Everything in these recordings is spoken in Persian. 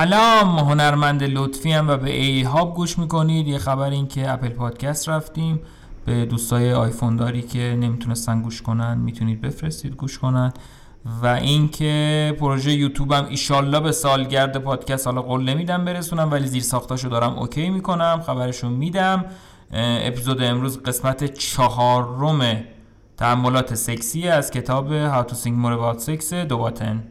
سلام هنرمند لطفی هم و به ای هاب گوش می‌کنید. یه خبر این که اپل پادکست رفتیم. به دوستای آیفون داری که نمی‌تونستن گوش کنن می‌تونید بفرستید گوش کنن. و اینکه پروژه یوتیوب هم ایشالله به سالگرد پادکست حالا قول نمیدم برسونم ولی زیر ساختاشو دارم اوکی می‌کنم. خبرشو میدم. اپیزود امروز قسمت چهارم تعملات سکسی از کتاب How to Think More About Sex دوباتن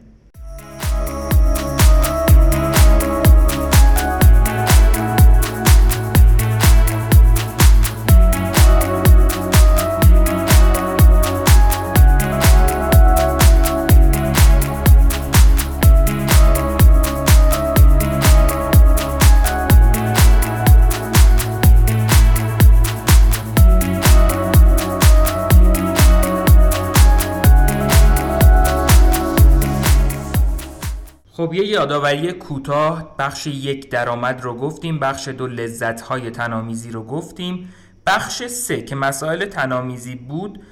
خب یه یادآوری کوتاه بخش یک درآمد رو گفتیم بخش دو لذت های تنامیزی رو گفتیم. بخش سه که مسائل تنامیزی بود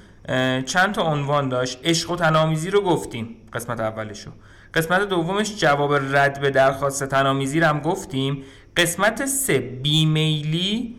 چند تا عنوان داشت. عشق و تنامیزی رو گفتیم قسمت اولشو. قسمت دومش جواب رد به درخواست تنامیزی رو هم گفتیم. قسمت سه بیمیلی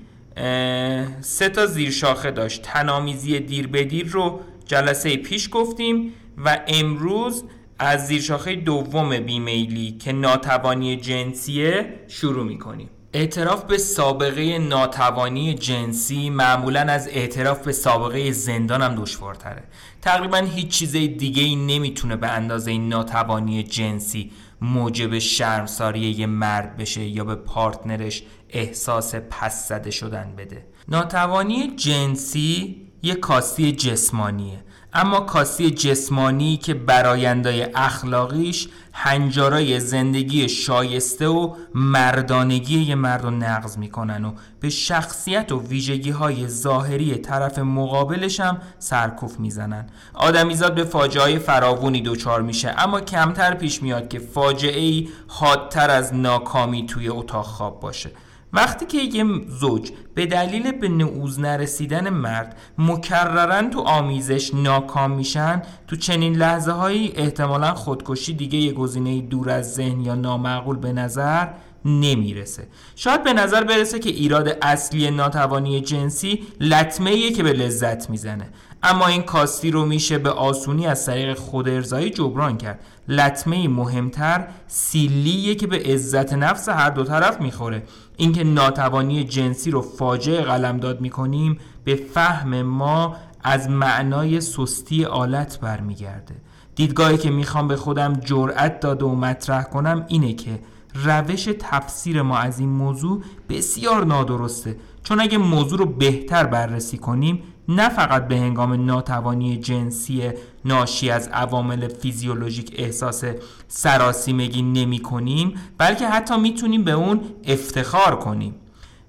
سه تا زیر شاخه داشت. تنامیزی دیر به دیر رو جلسه پیش گفتیم و امروز از زیرشاخه دوم بیمیلی که ناتوانی جنسیه شروع می‌کنیم. اعتراف به سابقه ناتوانی جنسی معمولا از اعتراف به سابقه زندان هم دشوارتره. تقریبا هیچ چیز دیگه ای نمی‌تونه به اندازه ناتوانی جنسی موجب شرمساری یه مرد بشه یا به پارتنرش احساس پس زده شدن بده. ناتوانی جنسی یه کاستی جسمانیه. اما کاسی جسمانی که برایندای اخلاقیش هنجارای زندگی شایسته و مردانگی یه مرد رو نقض می‌کنن و به شخصیت و ویژگی های ظاهری طرف مقابلش هم سرکوف می‌زنن. آدمیزاد به فاجعه فراوونی دچار میشه اما کمتر پیش میاد که فاجعه ای حادتر از ناکامی توی اتاق خواب باشه. وقتی که یه زوج به دلیل به نعوز نرسیدن مرد مکررن تو آمیزش ناکام میشن تو چنین لحظه هایی احتمالا خودکشی دیگه یه گزینه دور از ذهن یا نامعقول به نظر نمی‌رسه. شاید به نظر برسه که ایراد اصلی ناتوانی جنسی لطمه که به لذت می‌زنه. اما این کاستی رو میشه به آسونی از طریق خود ارزایی جبران کرد. لطمه مهمتر سیلیه که به عزت نفس هر دو طرف می‌خوره. اینکه ناتوانی جنسی رو فاجعه قلمداد می‌کنیم به فهم ما از معنای سستی آلت برمیگرده. دیدگاهی که می‌خوام به خودم جرأت داده و مطرح کنم اینه که روش تفسیر ما از این موضوع بسیار نادرسته. چون اگه موضوع رو بهتر بررسی کنیم نه فقط به هنگام ناتوانی جنسی ناشی از عوامل فیزیولوژیک احساس سراسیمگی نمی کنیم بلکه حتی می‌تونیم به اون افتخار کنیم.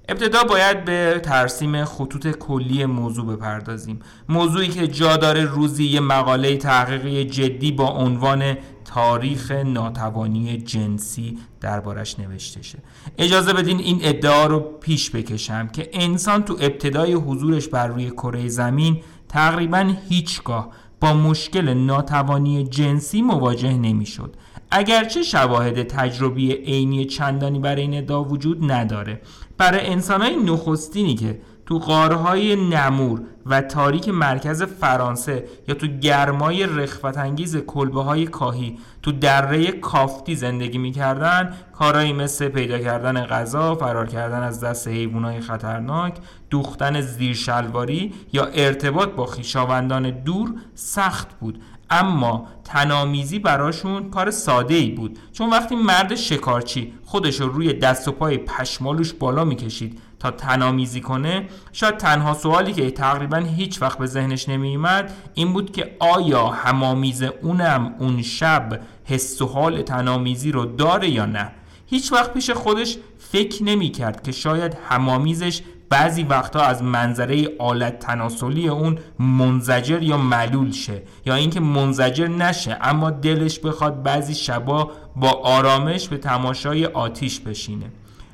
ابتدا باید به ترسیم خطوط کلی موضوع بپردازیم. موضوعی که جا داره روزی یه مقاله تحقیقی جدی با عنوان تاریخ ناتوانی جنسی دربارش نوشته شه اجازه بدین این ادعا رو پیش بکشم که انسان تو ابتدای حضورش بر روی کره زمین تقریبا هیچگاه با مشکل ناتوانی جنسی مواجه نمی‌شد. اگرچه شواهد تجربی عینی چندانی برای این ادعا وجود نداره برای انسانهای نخستینی که تو غارهای نمور و تاریک مرکز فرانسه یا تو گرمای رخوتانگیز کلبه های کاهی تو دره کافتی زندگی می‌کردن کارهایی مثل پیدا کردن غذا فرار کردن از دست حیوانات خطرناک دوختن زیرشلواری یا ارتباط با خیشاوندان دور سخت بود. اما تنامیزی براشون کار ساده ای بود. چون وقتی مرد شکارچی خودش رو روی دست و پای پشمالوش بالا می‌کشید تا تنامیزی کنه شاید تنها سوالی که تقریبا هیچ وقت به ذهنش نمیومد این بود که آیا همامیز اونم اون شب حس و حال تنامیزی رو داره یا نه. هیچ وقت پیش خودش فکر نمی کرد که شاید همامیزش بعضی وقتها از منظره آلت تناسلی اون منزجر یا معلول شه یا اینکه منزجر نشه اما دلش بخواد بعضی شبا با آرامش به تماشای آتیش بشینه.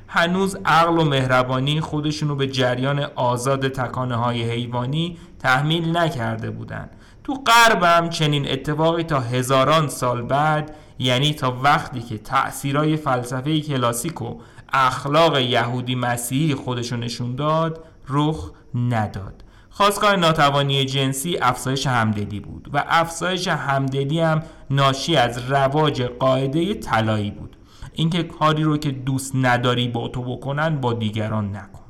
هنوز عقل و مهربانی خودشونو به جریان آزاد تکانه های حیوانی تحمیل نکرده بودند تو غرب هم چنین اتفاقی تا هزاران سال بعد یعنی تا وقتی که تأثیرای فلسفه کلاسیک و اخلاق یهودی مسیحی خودشو نشون داد رخ نداد. خواستگاه ناتوانی جنسی افزایش همدلی بود و افزایش همدلی هم ناشی از رواج قاعده طلایی بود. اینکه کاری رو که دوست نداری با تو بکنن با دیگران نکن.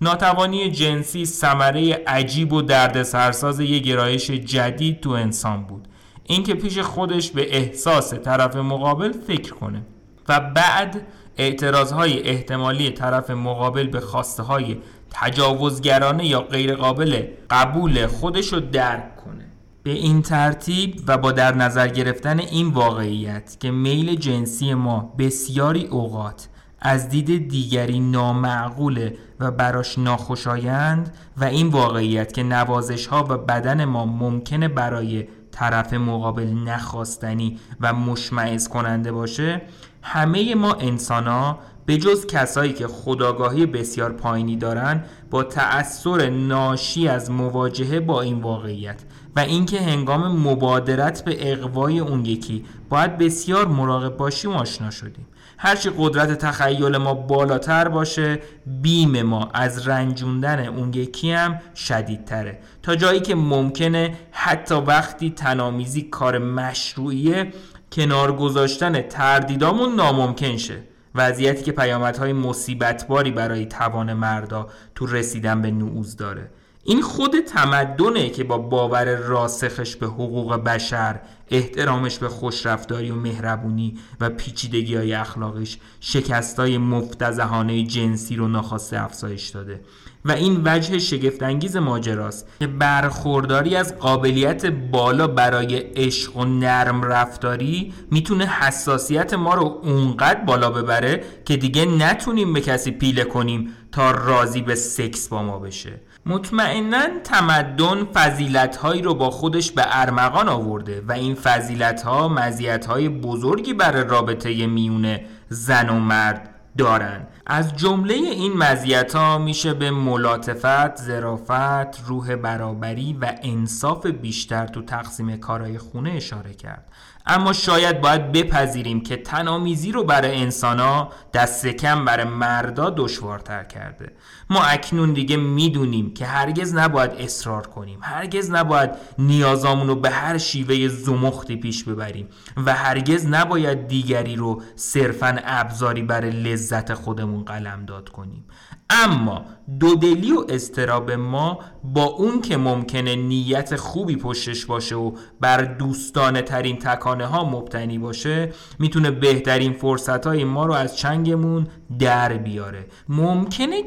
ناتوانی جنسی ثمره عجیب و درد سرساز یک گرایش جدید تو انسان بود. اینکه پیش خودش به احساس طرف مقابل فکر کنه و بعد اعتراضهای احتمالی طرف مقابل به خواسته های تجاوزگرانه یا غیرقابل قبول خودش رو درک کنه. به این ترتیب و با در نظر گرفتن این واقعیت که میل جنسی ما بسیاری اوقات از دید دیگری نامعقوله و براش ناخوشایند و این واقعیت که نوازش ها و بدن ما ممکنه برای طرف مقابل نخواستنی و مشمعز کننده باشه همه ما انسان ها به جز کسایی که خداگاهی بسیار پایینی دارن با تأثیر ناشی از مواجهه با این واقعیت و اینکه هنگام مبادرت به اقوای اون یکی باید بسیار مراقب باشیم آشنا شدیم. هرچی قدرت تخیل ما بالاتر باشه بیم ما از رنجوندن اون یکی هم شدیدتره. تا جایی که ممکنه حتی وقتی تنامیزی کار مشروعیه کنار گذاشتن تردیدامون ناممکن شه. وضعیتی که پیامدهای مصیبتباری برای توان مردا تو رسیدن به نعوز داره. این خود تمدنه که با باور راسخش به حقوق بشر احترامش به خوشرفتاری و مهربونی و پیچیدگی های اخلاقش شکستای مفتزهانه جنسی رو ناخواسته افزایش داده. و این وجه شگفتانگیز ماجراست که برخورداری از قابلیت بالا برای عشق و نرم رفتاری می‌تونه حساسیت ما رو اونقدر بالا ببره که دیگه نتونیم به کسی پیله کنیم تا راضی به سکس با ما بشه. مطمئنا تمدن فضیلت هایی رو با خودش به ارمغان آورده و این فضیلت ها مزیت های بزرگی برای رابطه میون زن و مرد دارن. از جمله این مزیت ها میشه به ملاطفت، زرافت، روح برابری و انصاف بیشتر تو تقسیم کارهای خونه اشاره کرد. اما شاید باید بپذیریم که تنامیزی رو برای انسانا دست کم برای مردا دشوارتر کرده. ما اکنون دیگه می‌دونیم که هرگز نباید اصرار کنیم هرگز نباید نیازامون رو به هر شیوه زمختی پیش ببریم و هرگز نباید دیگری رو صرفا ابزاری برای لذت خودمون قلم داد کنیم. اما دودلی و استراب ما با اون که ممکنه نیت خوبی پشتش باشه و بر دوستانه ترین تکانه ها مبتنی باشه می‌تونه بهترین فرصت های ما رو از چنگمون در بیاره. ممکنه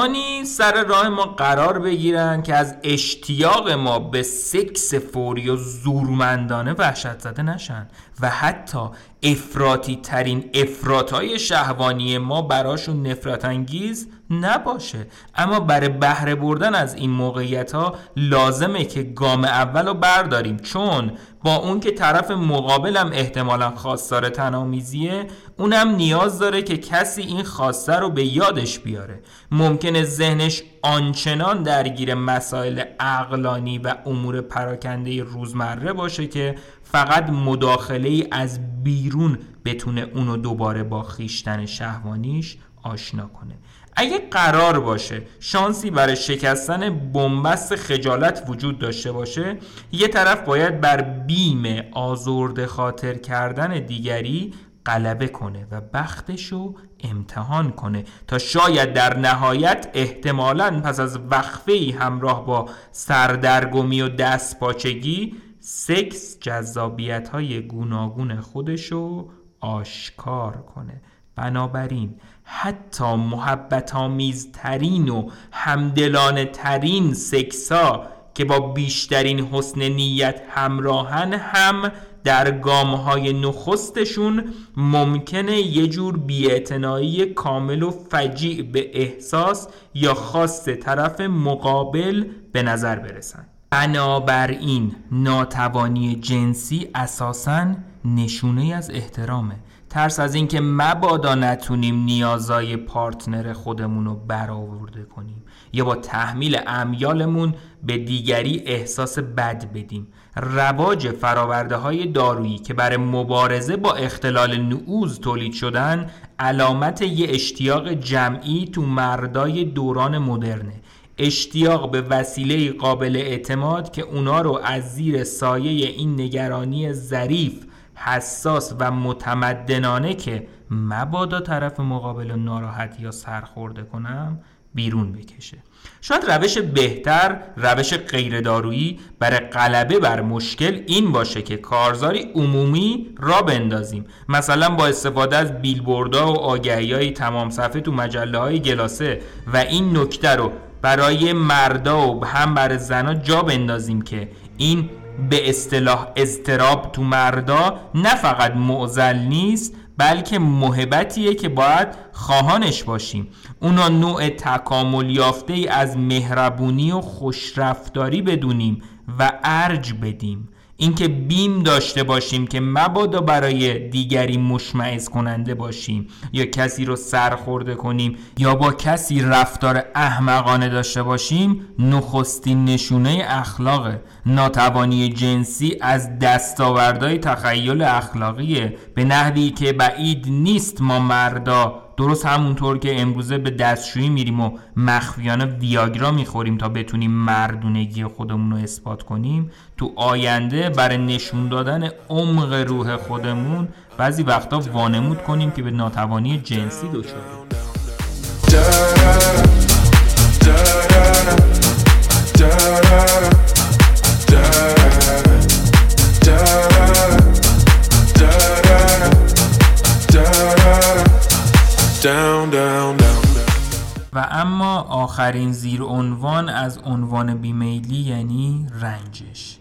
کسانی سر راه ما قرار بگیرن که از اشتیاق ما به سکس فوری و زورمندانه وحشت زده نشن و حتی افراتی ترین افرات های شهوانی ما براشون نفرت انگیز نباشه. اما برای بهره بردن از این موقعیت ها لازمه که گام اول رو برداریم. چون با اون که طرف مقابلم احتمالا خواستار تنامیزیه اونم نیاز داره که کسی این خواسته رو به یادش بیاره. ممکنه ذهنش آنچنان درگیر مسائل عقلانی و امور پراکنده روزمره باشه که فقط مداخله از بیرون بتونه اونو دوباره با خیشتن شهوانیش آشنا کنه. اگه قرار باشه شانسی برای شکستن بنبست خجالت وجود داشته باشه یه طرف باید بر بیم آزرده خاطر کردن دیگری غلبه کنه و بختشو امتحان کنه تا شاید در نهایت احتمالا پس از وقفه همراه با سردرگمی و دستپاچگی سکس جذابیت های گوناگون خودشو آشکار کنه. بنابراین حتی محبت آمیزترین و همدلانه ترین سکسا که با بیشترین حسن نیت همراهن هم در گام های نخستشون ممکنه یه جور بیاعتنایی کامل و فجیع به احساس یا خواست طرف مقابل به نظر برسن. بنابراین ناتوانی جنسی اساساً نشونه از احترامه. ترس از اینکه مبادا نتونیم نیازای پارتنر خودمون رو برآورده کنیم یا با تحمیل امیالمون به دیگری احساس بد بدیم. رواج فراورده های دارویی که برای مبارزه با اختلال نعوز تولید شدن علامت یه اشتیاق جمعی تو مردای دوران مدرنه. اشتیاق به وسیله قابل اعتماد که اونا رو از زیر سایه این نگرانی ظریف حساس و متمدنانه که مبادا طرف مقابل ناراحت یا سرخورده کنم بیرون بکشه. شاید روش بهتر روش غیردارویی برای غلبه بر مشکل این باشه که کارزاری عمومی را بندازیم. مثلا با استفاده از بیلبوردها و آگهی های تمام صفحه تو مجله های گلاسه و این نکته رو برای مردا و هم برای زنا جا بندازیم که این به اصطلاح اضطراب تو مردا نه فقط معزل نیست بلکه محبتیه که باید خواهانش باشیم. اونا نوع تکامل یافته ای از مهربونی و خوشرفتاری بدونیم و ارج بدیم. اینکه بیم داشته باشیم که مبادا برای دیگری مشمعز کننده باشیم یا کسی رو سرخورده کنیم یا با کسی رفتار احمقانه داشته باشیم نخستین نشونه اخلاق ناتوانی جنسی از دستاوردهای تخیل اخلاقیه. به نحوی که بعید نیست ما مردا درست همونطور که امروزه به دستشویی میریم و مخفیانه ویاگرا می‌خوریم تا بتونیم مردونگی خودمون رو اثبات کنیم تو آینده برای نشون دادن عمق روح خودمون بعضی وقتا وانمود کنیم که به ناتوانی جنسی دچاریم و اما آخرین زیر عنوان از عنوان بیمیلی یعنی رنجش.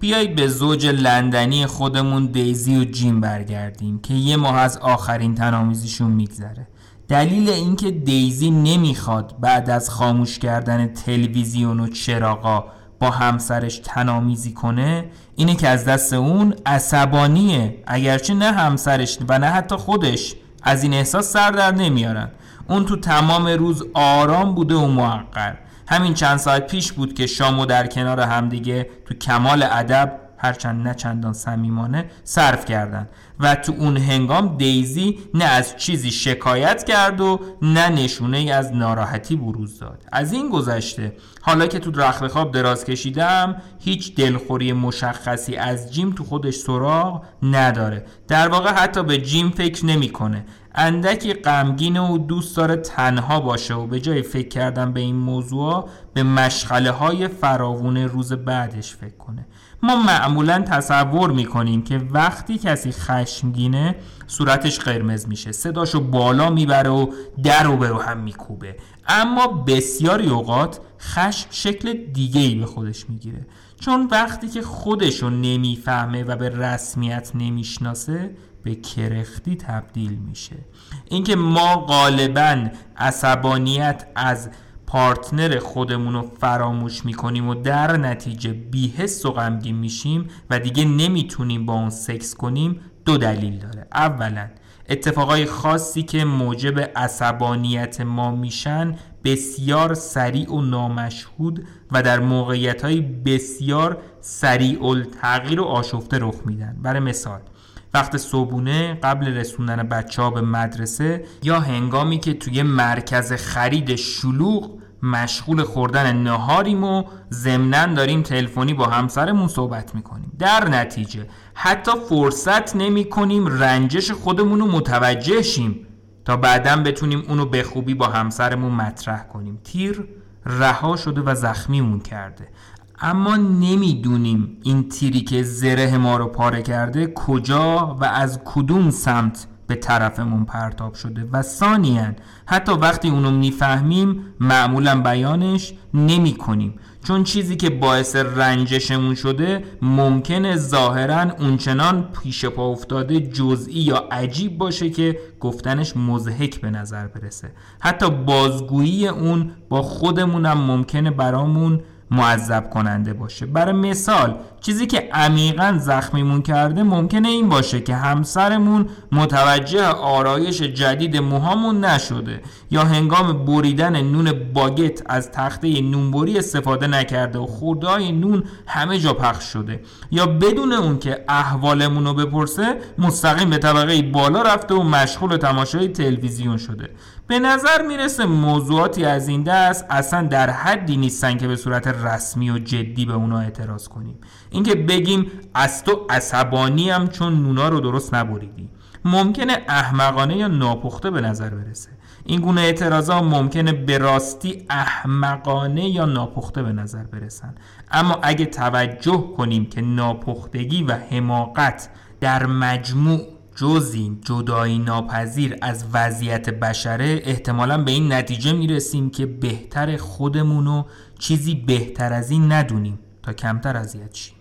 بیای به زوج لندنی خودمون دیزی و جیم برگردیم که یه ماه از آخرین تنامیزیشون میگذره. دلیل اینکه دیزی نمی‌خواد بعد از خاموش کردن تلویزیون و چراغا با همسرش تنامیزی کنه اینه که از دست اون عصبانیه. اگرچه نه همسرش و نه حتی خودش. از این احساس سر در نمیارن. اون تو تمام روز آرام بوده و موقر همین چند ساعت پیش بود که شامو در کنار همدیگه تو کمال ادب هرچند نه چندان صمیمانه صرف کردن و تو اون هنگام دیزی نه از چیزی شکایت کرد و نه نشونه ای از ناراحتی بروز داد. از این گذشته حالا که تو رخت خواب دراز کشیدم هیچ دلخوری مشخصی از جیم تو خودش سراغ نداره. در واقع حتی به جیم فکر نمی‌کنه. اندکی غمگین و دوست داره تنها باشه و به جای فکر کردن به این موضوع به مشغله های فراوون روز بعدش فکر کنه. ما معمولا تصور می‌کنیم که وقتی کسی خشمگینه صورتش قرمز میشه. صداشو بالا می‌بره و در و برو هم میکوبه. اما بسیاری اوقات خشم شکل دیگه ای به خودش می‌گیره. چون وقتی که خودشو نمی‌فهمه و به رسمیت نمی‌شناسه به کرختی تبدیل میشه. اینکه ما غالبا عصبانیت از پارتنر خودمون رو فراموش می‌کنیم و در نتیجه بیهست و غمگین میشیم و دیگه نمی‌تونیم با اون سکس کنیم دو دلیل داره. اولا اتفاقای خاصی که موجب عصبانیت ما میشن بسیار سریع و نامشهود و در موقعیت های بسیار سریع التغییر و آشفته رخ میدن. برای مثال وقت صبونه قبل رسوندن بچه ها به مدرسه یا هنگامی که توی مرکز خرید شلوغ مشغول خوردن نهاریم و ضمنا داریم تلفنی با همسرمون صحبت می‌کنیم. در نتیجه حتی فرصت نمی کنیم رنجش خودمون رو متوجه شیم تا بعدا بتونیم اونو به خوبی با همسرمون مطرح کنیم. تیر رها شده و زخمیمون کرده. اما نمی‌دونیم این تیری که زره ما رو پاره کرده کجا و از کدوم سمت به طرفمون پرتاب شده و ثانیا حتی وقتی اونو می‌فهمیم معمولا بیانش نمی کنیم چون چیزی که باعث رنجشمون شده ممکنه ظاهرا اونچنان پیش پا افتاده جزئی یا عجیب باشه که گفتنش مزهک به نظر برسه. حتی بازگویی اون با خودمونم ممکنه برامون معذب کننده باشه. برای مثال چیزی که عمیقا زخمیمون کرده ممکنه این باشه که همسرمون متوجه آرایش جدید موهامون نشده یا هنگام بریدن نون باگت از تخته نونبری استفاده نکرده و خوردهای نون همه جا پخش شده یا بدون اون که احوالمون رو بپرسه مستقیم به طبقه بالا رفته و مشغول تماشای تلویزیون شده. به نظر می‌رسه موضوعاتی از این دست اصلا در حدی نیستن که به صورت رسمی و جدی به اونا اعتراض کنیم. اینکه بگیم از تو عصبانی هم چون نونا رو درست نبریدی. ممکنه احمقانه یا ناپخته به نظر برسه. این گونه اعتراضا ممکنه به راستی احمقانه یا ناپخته به نظر برسن. اما اگه توجه کنیم که ناپختگی و حماقت در مجموع جزی جدایی ناپذیر از وضعیت بشره احتمالا به این نتیجه می‌رسیم که بهتر خودمونو چیزی بهتر از این ندونیم. تا کمتر اذیت شیم.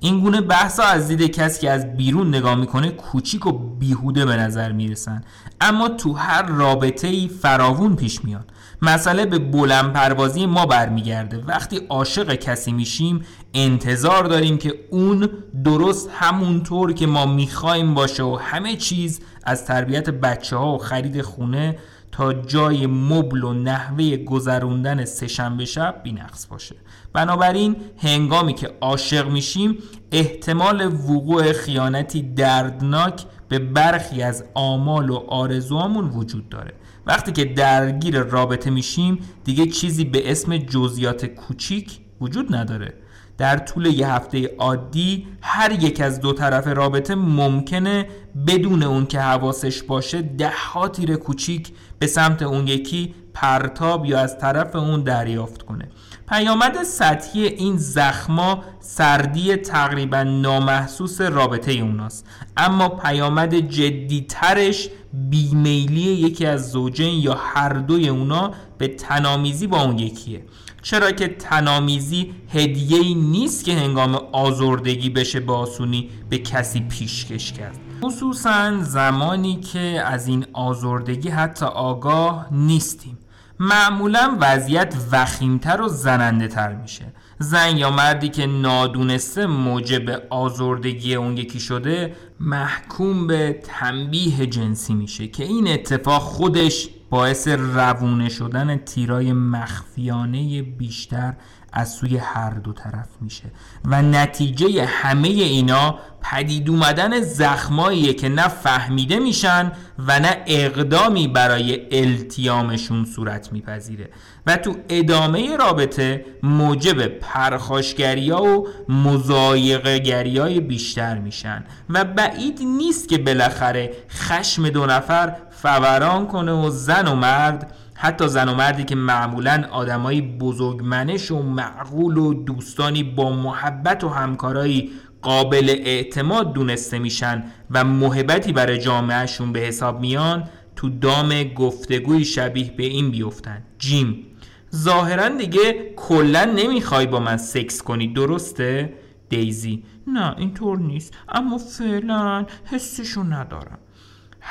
این گونه بحثا از دید کسی که از بیرون نگاه می‌کنه کوچیک و بیهوده به نظر می‌رسن. اما تو هر رابطه ای فراوون پیش میان مسئله به بلند پروازی ما برمیگرده. وقتی عاشق کسی میشیم انتظار داریم که اون درست همونطور که ما می‌خوایم باشه و همه چیز از تربیت بچه ها و خرید خونه تا جای مبل و نحوه گذروندن سهشنبه شب بینقص باشه. بنابراین هنگامی که عاشق میشیم احتمال وقوع خیانتی دردناک به برخی از آمال و آرزوامون وجود داره. وقتی که درگیر رابطه میشیم دیگه چیزی به اسم جزیات کوچیک وجود نداره. در طول یه هفته عادی هر یک از دو طرف رابطه ممکنه بدون اون که حواسش باشه ده ها تیر کوچیک به سمت اون یکی پرتاب یا از طرف اون دریافت کنه. پیامد سطحی این زخما سردی تقریبا نامحسوس رابطه اوناست. اما پیامد جدی ترش بیمیلی یکی از زوجین یا هر دوی اونا به تنامیزی با اون یکیه. چرا که تنامیزی هدیه نیست که هنگام آزردگی بشه به آسونی به کسی پیشکش کرد. خصوصا زمانی که از این آزردگی حتی آگاه نیستیم. معمولا وضعیت وخیمتر و زننده تر میشه. زن یا مردی که نادونسته موجب آزردگی اون یکی شده محکوم به تنبیه جنسی میشه که این اتفاق خودش باعث روونه شدن تیرای مخفیانه بیشتر از سوی هر دو طرف میشه. و نتیجه همه اینا پدید اومدن زخماییه که نه فهمیده میشن و نه اقدامی برای التیامشون صورت میپذیره. و تو ادامه رابطه موجب پرخاشگری و مزایقه های بیشتر میشن. و بعید نیست که بالاخره خشم دو نفر فوران کنه و زن و مرد حتی زن و مردی که معمولا آدمایی بزرگمنش و معقول و دوستانی با محبت و همکارایی قابل اعتماد دونسته میشن و محبتی برای جامعهشون به حساب میان تو دام گفتگوی شبیه به این بیفتن. جیم. ظاهرا دیگه کلا نمی‌خوای با من سکس کنی درسته؟ دیزی. نه اینطور نیست. اما فعلا حسشو ندارم.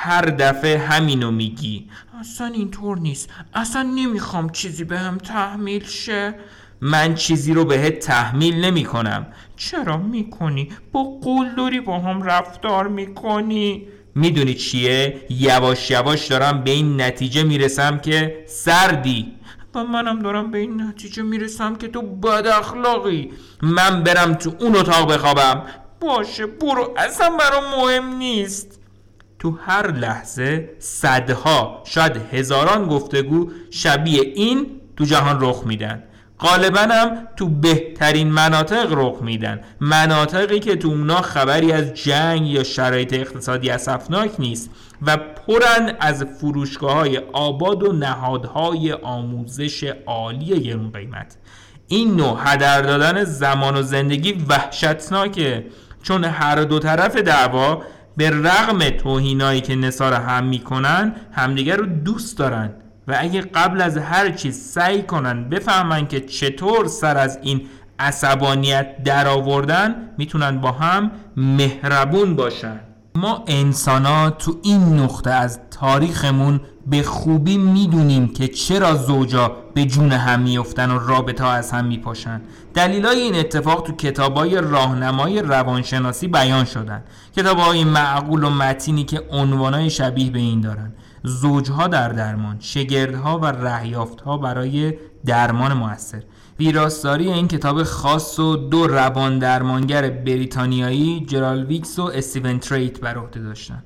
هر دفعه همینو میگی. اصلا اینطور نیست. اصلا نمی‌خوام چیزی به هم تحمیل شه. من چیزی رو بهت تحمیل نمی کنم چرا می‌کنی؟ با قول با هم رفتار می‌کنی؟ می‌دونی چیه؟ یواش یواش دارم به این نتیجه می‌رسم که سردی. و منم دارم به این نتیجه می‌رسم که تو بد اخلاقی. من برم تو اون اتاق بخوابم. باشه برو. اصلا برام مهم نیست. تو هر لحظه صدها شاید هزاران گفتگو شبیه این تو جهان رخ میدن. غالبا هم تو بهترین مناطق رخ میدن. مناطقی که تو اونا خبری از جنگ یا شرایط اقتصادی اسفناک نیست و پرن از فروشگاه های آباد و نهادهای آموزش عالی گرون قیمت. این نوع هدر دادن زمان و زندگی وحشتناکه. چون هر دو طرف دعوا به رغم توهینایی که نصار هم می‌کنن همدیگر رو دوست دارن. و اگه قبل از هر چیز سعی کنن بفهمن که چطور سر از این عصبانیت در آوردن می‌تونن با هم مهربون باشن. ما انسان تو این نقطه از تاریخمون به خوبی می‌دونیم که چرا زوجا به جون هم میفتن و رابطه ها از هم میپاشن. دلیلای این اتفاق تو کتابای راهنمای روانشناسی بیان شدن. کتابای معقول و متینی که عنوانای شبیه به این دارن. زوجها در درمان شگردها و رهیافتها برای درمان موثر. ویراستاری این کتاب خاص و دو روان درمانگر بریتانیایی جرال ویکس و استیون تریت بر عهده داشتن.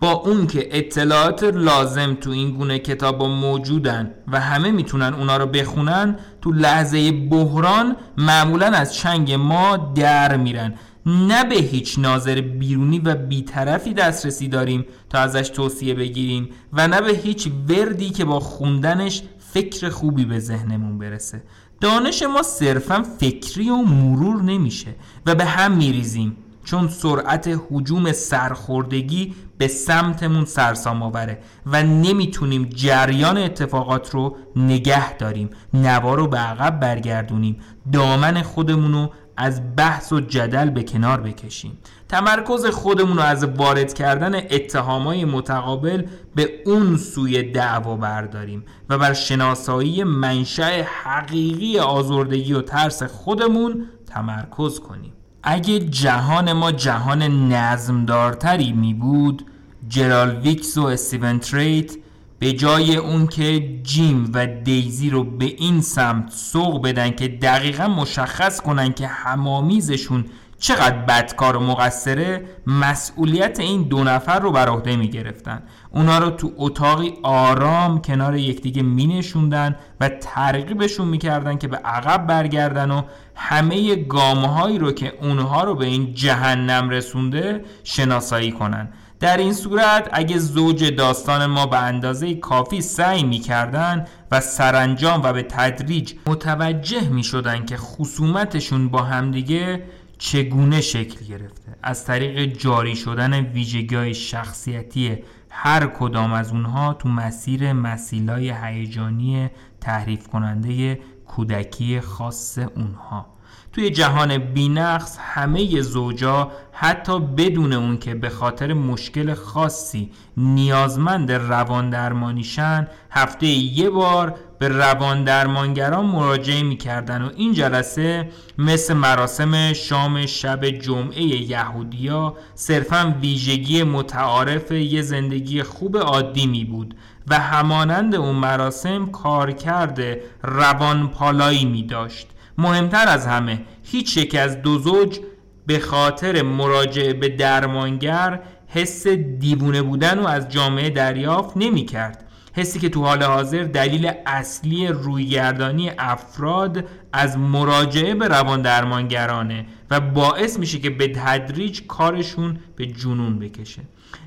با اون که اطلاعات لازم تو این گونه کتاب موجودن و همه می‌تونن اونا رو بخونن تو لحظه بحران معمولا از چنگ ما در میرن. نه به هیچ ناظر بیرونی و بیطرفی دسترسی داریم تا ازش توصیه بگیریم و نه به هیچ وردی که با خوندنش فکر خوبی به ذهنمون برسه. دانش ما صرفا فکری و مرور نمیشه و به هم میریزیم چون سرعت حجوم سرخوردگی به سمتمون سرسام آوره و نمی‌تونیم جریان اتفاقات رو نگه داریم. نوا رو به عقب برگردونیم. دامن خودمون رو از بحث و جدل به کنار بکشیم. تمرکز خودمون رو از وارد کردن اتهامای متقابل به اون سوی دعوا برداریم و بر شناسایی منشأ حقیقی آزردگی و ترس خودمون تمرکز کنیم. اگه جهان ما جهان نظمدارتری می بود جرال ویکس و استیون تریت به جای اون که جیم و دیزی رو به این سمت سوق بدن که دقیقا مشخص کنن که همامیزشون چقدر بدکار و مقصره مسئولیت این دو نفر رو بر عهده می گرفتن اونا رو تو اتاقی آرام کنار یکدیگه می نشوندن و ترغیبشون می‌کردن که به عقب برگردن و همه گامهایی رو که اونها رو به این جهنم رسونده شناسایی کنن. در این صورت اگه زوج داستان ما به اندازه کافی سعی می‌کردن و سرانجام و به تدریج متوجه می شدن که خصومتشون با همدیگه چگونه شکل گرفته؟ از طریق جاری شدن ویژگی شخصیتی هر کدام از اونها تو مسیر مسیلای هیجانی تحریف کننده کودکی خاص اونها. توی جهان بینقص همه زوجا حتی بدون اون که به خاطر مشکل خاصی نیازمند روان درمانیشن هفته یه بار به روان درمانگران مراجعه می‌کردن و این جلسه مثل مراسم شام شب جمعه یهودیا صرفا ویژگی متعارف یه زندگی خوب عادی می بود و همانند اون مراسم کارکرد روان پالایی می داشت مهمتر از همه هیچ یک از دو زوج به خاطر مراجعه به درمانگر حس دیوونه بودن و از جامعه دریافت نمی کرد حسی که تو حال حاضر دلیل اصلی رویگردانی افراد از مراجعه به روان درمانگرانه و باعث میشه که به تدریج کارشون به جنون بکشه.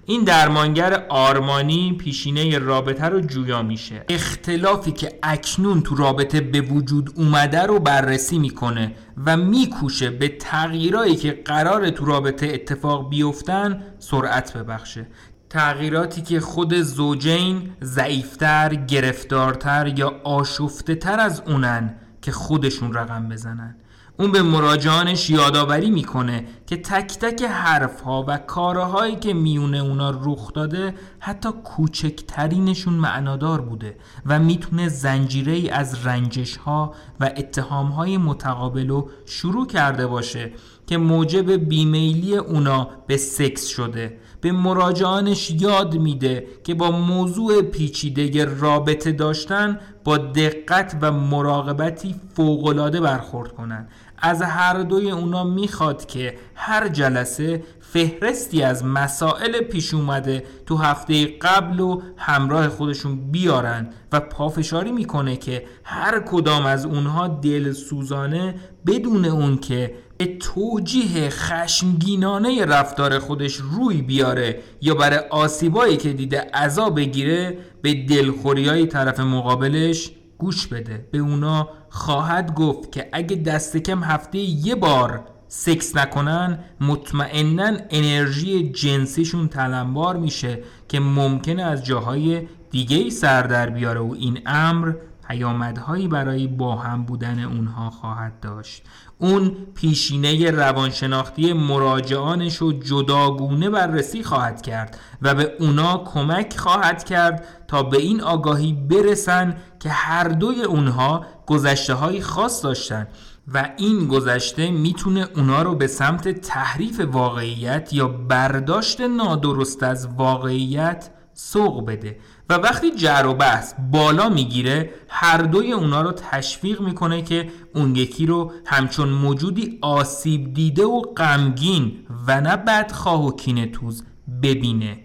این درمانگر آرمانی پیشینه رابطه رو جویا میشه. اختلافی که اکنون تو رابطه به وجود اومده رو بررسی می‌کنه و میکوشه به تغییرایی که قرار تو رابطه اتفاق بیفتن سرعت ببخشه. تغییراتی که خود زوجین ضعیفتر، گرفتارتر یا آشفته تر از اونن که خودشون رقم بزنن. اون به مراجعانش یادآوری می‌کنه که تک تک حرف ها و کارهایی که میونه اونا رخ داده حتی کوچکترینشون معنادار بوده و می‌تونه زنجیره ای از رنجش ها و اتهام های متقابل رو شروع کرده باشه که موجب بیمیلی اونا به سکس شده. به مراجعانش یاد میده که با موضوع پیچیده رابطه داشتن با دقت و مراقبتی فوقالعاده برخورد کنن. از هر دوی اونا می‌خواد که هر جلسه فهرستی از مسائل پیش اومده تو هفته قبل و همراه خودشون بیارن و پافشاری می‌کنه که هر کدام از اونها دل سوزانه بدون اون که به توجیه خشمگینانه رفتار خودش روی بیاره یا برای آسیبایی که دیده عذاب بگیره به دلخوری های طرف مقابلش گوش بده. به اونا خواهد گفت که اگه دست کم هفته یه بار سکس نکنن مطمئنا انرژی جنسیشون تلمبار میشه که ممکنه از جاهای دیگه ای سر در بیاره و این امر پیامدهایی برای با هم بودن اونها خواهد داشت. اون پیشینه روانشناختی مراجعانش رو جداگونه بررسی خواهد کرد و به اونا کمک خواهد کرد تا به این آگاهی برسن که هر دوی اونها گذشته های خاص داشتن و این گذشته می‌تونه اونا رو به سمت تحریف واقعیت یا برداشت نادرست از واقعیت سوق بده. و وقتی جر و بحث بالا می‌گیره هر دوی اونا رو تشویق می‌کنه که اون یکی رو همچون موجودی آسیب دیده و غمگین و نه بدخواه و کینه توز ببینه.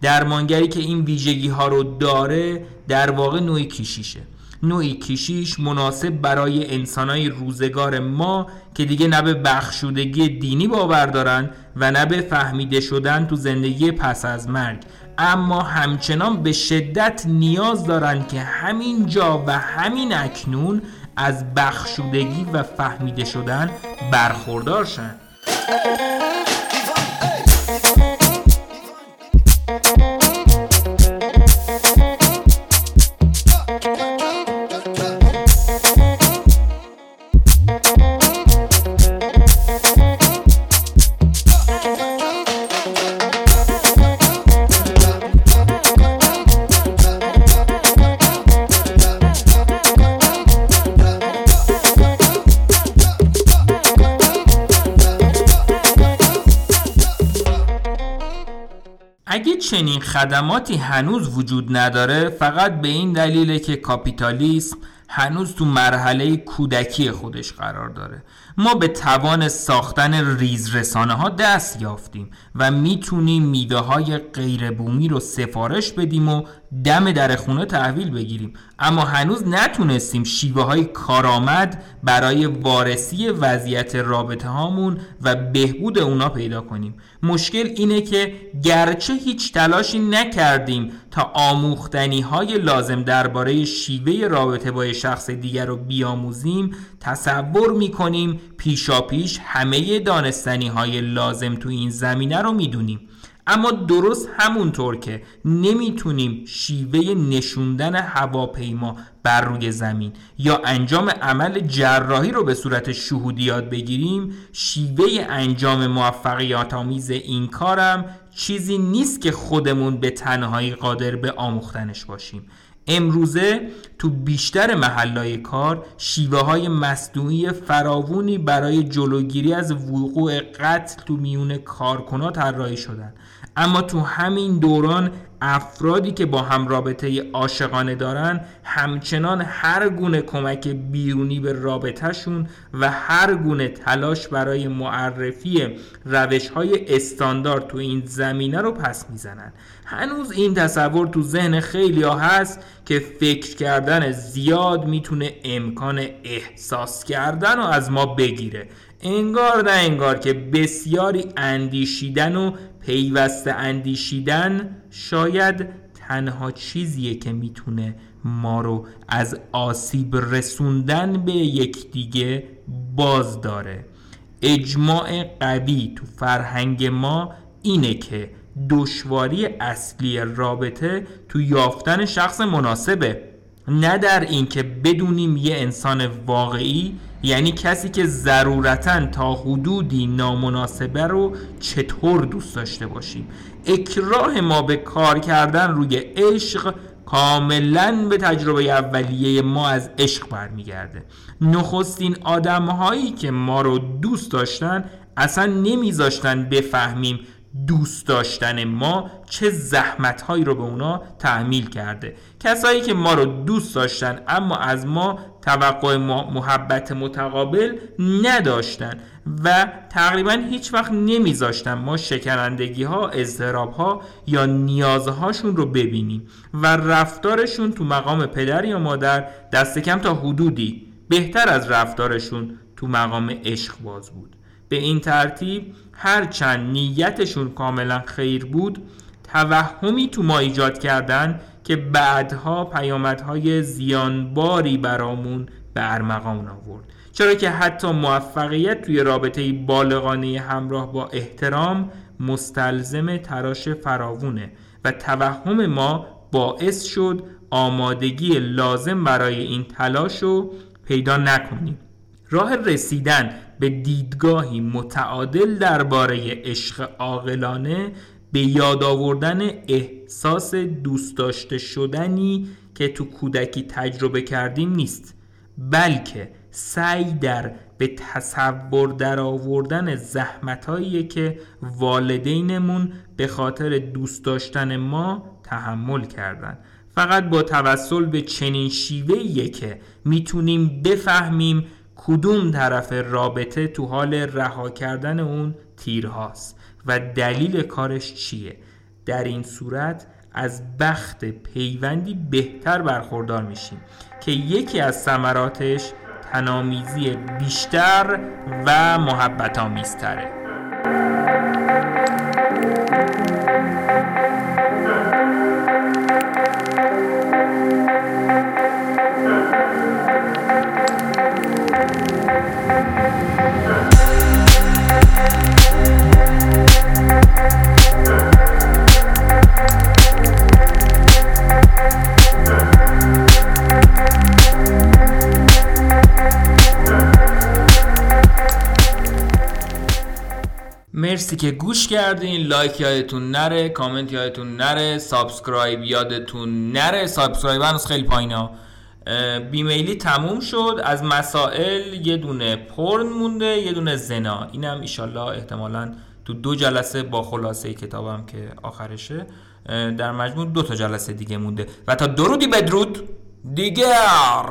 درمانگری که این ویژگی ها رو داره در واقع نوعی کشیشه نوعی کشیش مناسب برای انسانای روزگار ما که دیگه نه به بخشودگی دینی باور دارن و نه به فهمیده شدن تو زندگی پس از مرگ. اما همچنان به شدت نیاز دارن که همین جا و همین اکنون از بخشودگی و فهمیده شدن برخوردار شن. چنین خدماتی هنوز وجود نداره فقط به این دلیله که کاپیتالیسم هنوز تو مرحله کودکی خودش قرار داره. ما به توان ساختن ریز رسانه ها دست یافتیم. و می‌تونیم میوه های غیر بومی رو سفارش بدیم و دم در خونه تحویل بگیریم. اما هنوز نتونستیم شیوه های کارآمد برای وارسی وضعیت رابطه هامون و بهبود اونا پیدا کنیم. مشکل اینه که گرچه هیچ تلاشی نکردیم تا آموختنی های لازم درباره شیوه رابطه با شخص دیگر رو بیاموزیم تصور می‌کنیم پیشا پیش همه دانستنی های لازم تو این زمینه رو می‌دونیم. اما درست همونطور که نمی‌تونیم شیوه نشوندن هواپیما بر روی زمین یا انجام عمل جراحی رو به صورت شهودی یاد بگیریم شیوه انجام موفقیت آمیز این کارم چیزی نیست که خودمون به تنهایی قادر به آموختنش باشیم. امروزه تو بیشتر محلای کار شیوه های مصنوعی فراوونی برای جلوگیری از وقوع قتل تو میون کارکنات طراحی شدن. اما تو همین دوران افرادی که با هم رابطه عاشقانه دارن همچنان هر گونه کمک بیرونی به رابطهشون و هر گونه تلاش برای معرفی روش های استاندارد تو این زمینه رو پس می‌زنن. هنوز این تصور تو ذهن خیلی ها هست که فکر کردن زیاد می‌تونه امکان احساس کردن رو از ما بگیره. انگار نه انگار که بسیاری اندیشیدن و پیوسته اندیشیدن شاید تنها چیزیه که می‌تونه ما رو از آسیب رسوندن به یکدیگه باز داره. اجماع قوی تو فرهنگ ما اینه که دشواری اصلی رابطه تو یافتن شخص مناسبه. نه در اینکه بدونیم یه انسان واقعی یعنی کسی که ضرورتا تا حدودی نامناسبه رو چطور دوست داشته باشیم؟ اکراه ما به کار کردن روی عشق کاملا به تجربه اولیه ما از عشق برمیگرده. نخستین آدم هایی که ما رو دوست داشتن اصلا نمیذاشتن بفهمیم دوست داشتن ما چه زحمت هایی رو به اونا تحمیل کرده. کسایی که ما رو دوست داشتن اما از ما توقع محبت متقابل نداشتن و تقریبا هیچ وقت نمیذاشتن ما شکنندگی ها اضطراب ها یا نیازهاشون رو ببینیم و رفتارشون تو مقام پدر یا مادر دست کم تا حدودی بهتر از رفتارشون تو مقام عشق باز بود. به این ترتیب هرچند نیتشون کاملا خیر بود توهمی تو ما ایجاد کردن که بعدها پیامدهای زیانباری برامون به ارمغان آورد. چرا که حتی موفقیت توی رابطه بالغانه همراه با احترام مستلزم تراش فراوونه و توهم ما باعث شد آمادگی لازم برای این تلاش رو پیدا نکنیم. راه رسیدن به دیدگاهی متعادل درباره عشق عاقلانه به یاد آوردن احساس دوست داشته شدنی که تو کودکی تجربه کردیم نیست بلکه سعی در به تصور در آوردن زحمتهایی که والدینمون به خاطر دوست داشتن ما تحمل کردن. فقط با توسل به چنین شیوهیه که می‌تونیم بفهمیم کدوم طرف رابطه تو حال رها کردن اون تیرهاست و دلیل کارش چیه؟ در این صورت از بخت پیوندی بهتر برخوردار میشیم که یکی از ثمراتش تنامیزی بیشتر و محبت آمیزتره مرسی که گوش کردین like یادتون نره کامنت یادتون نره subscribe یادتون نره. subscribe هنوز خیلی پایینا بیمیلی تموم شد. از مسائل یه دونه پرن مونده یه دونه زنا. اینم ایشالله احتمالا تو دو جلسه با خلاصه کتابم که آخرشه. در مجموع دو تا جلسه دیگه مونده. و تا درودی بدرود دیگر!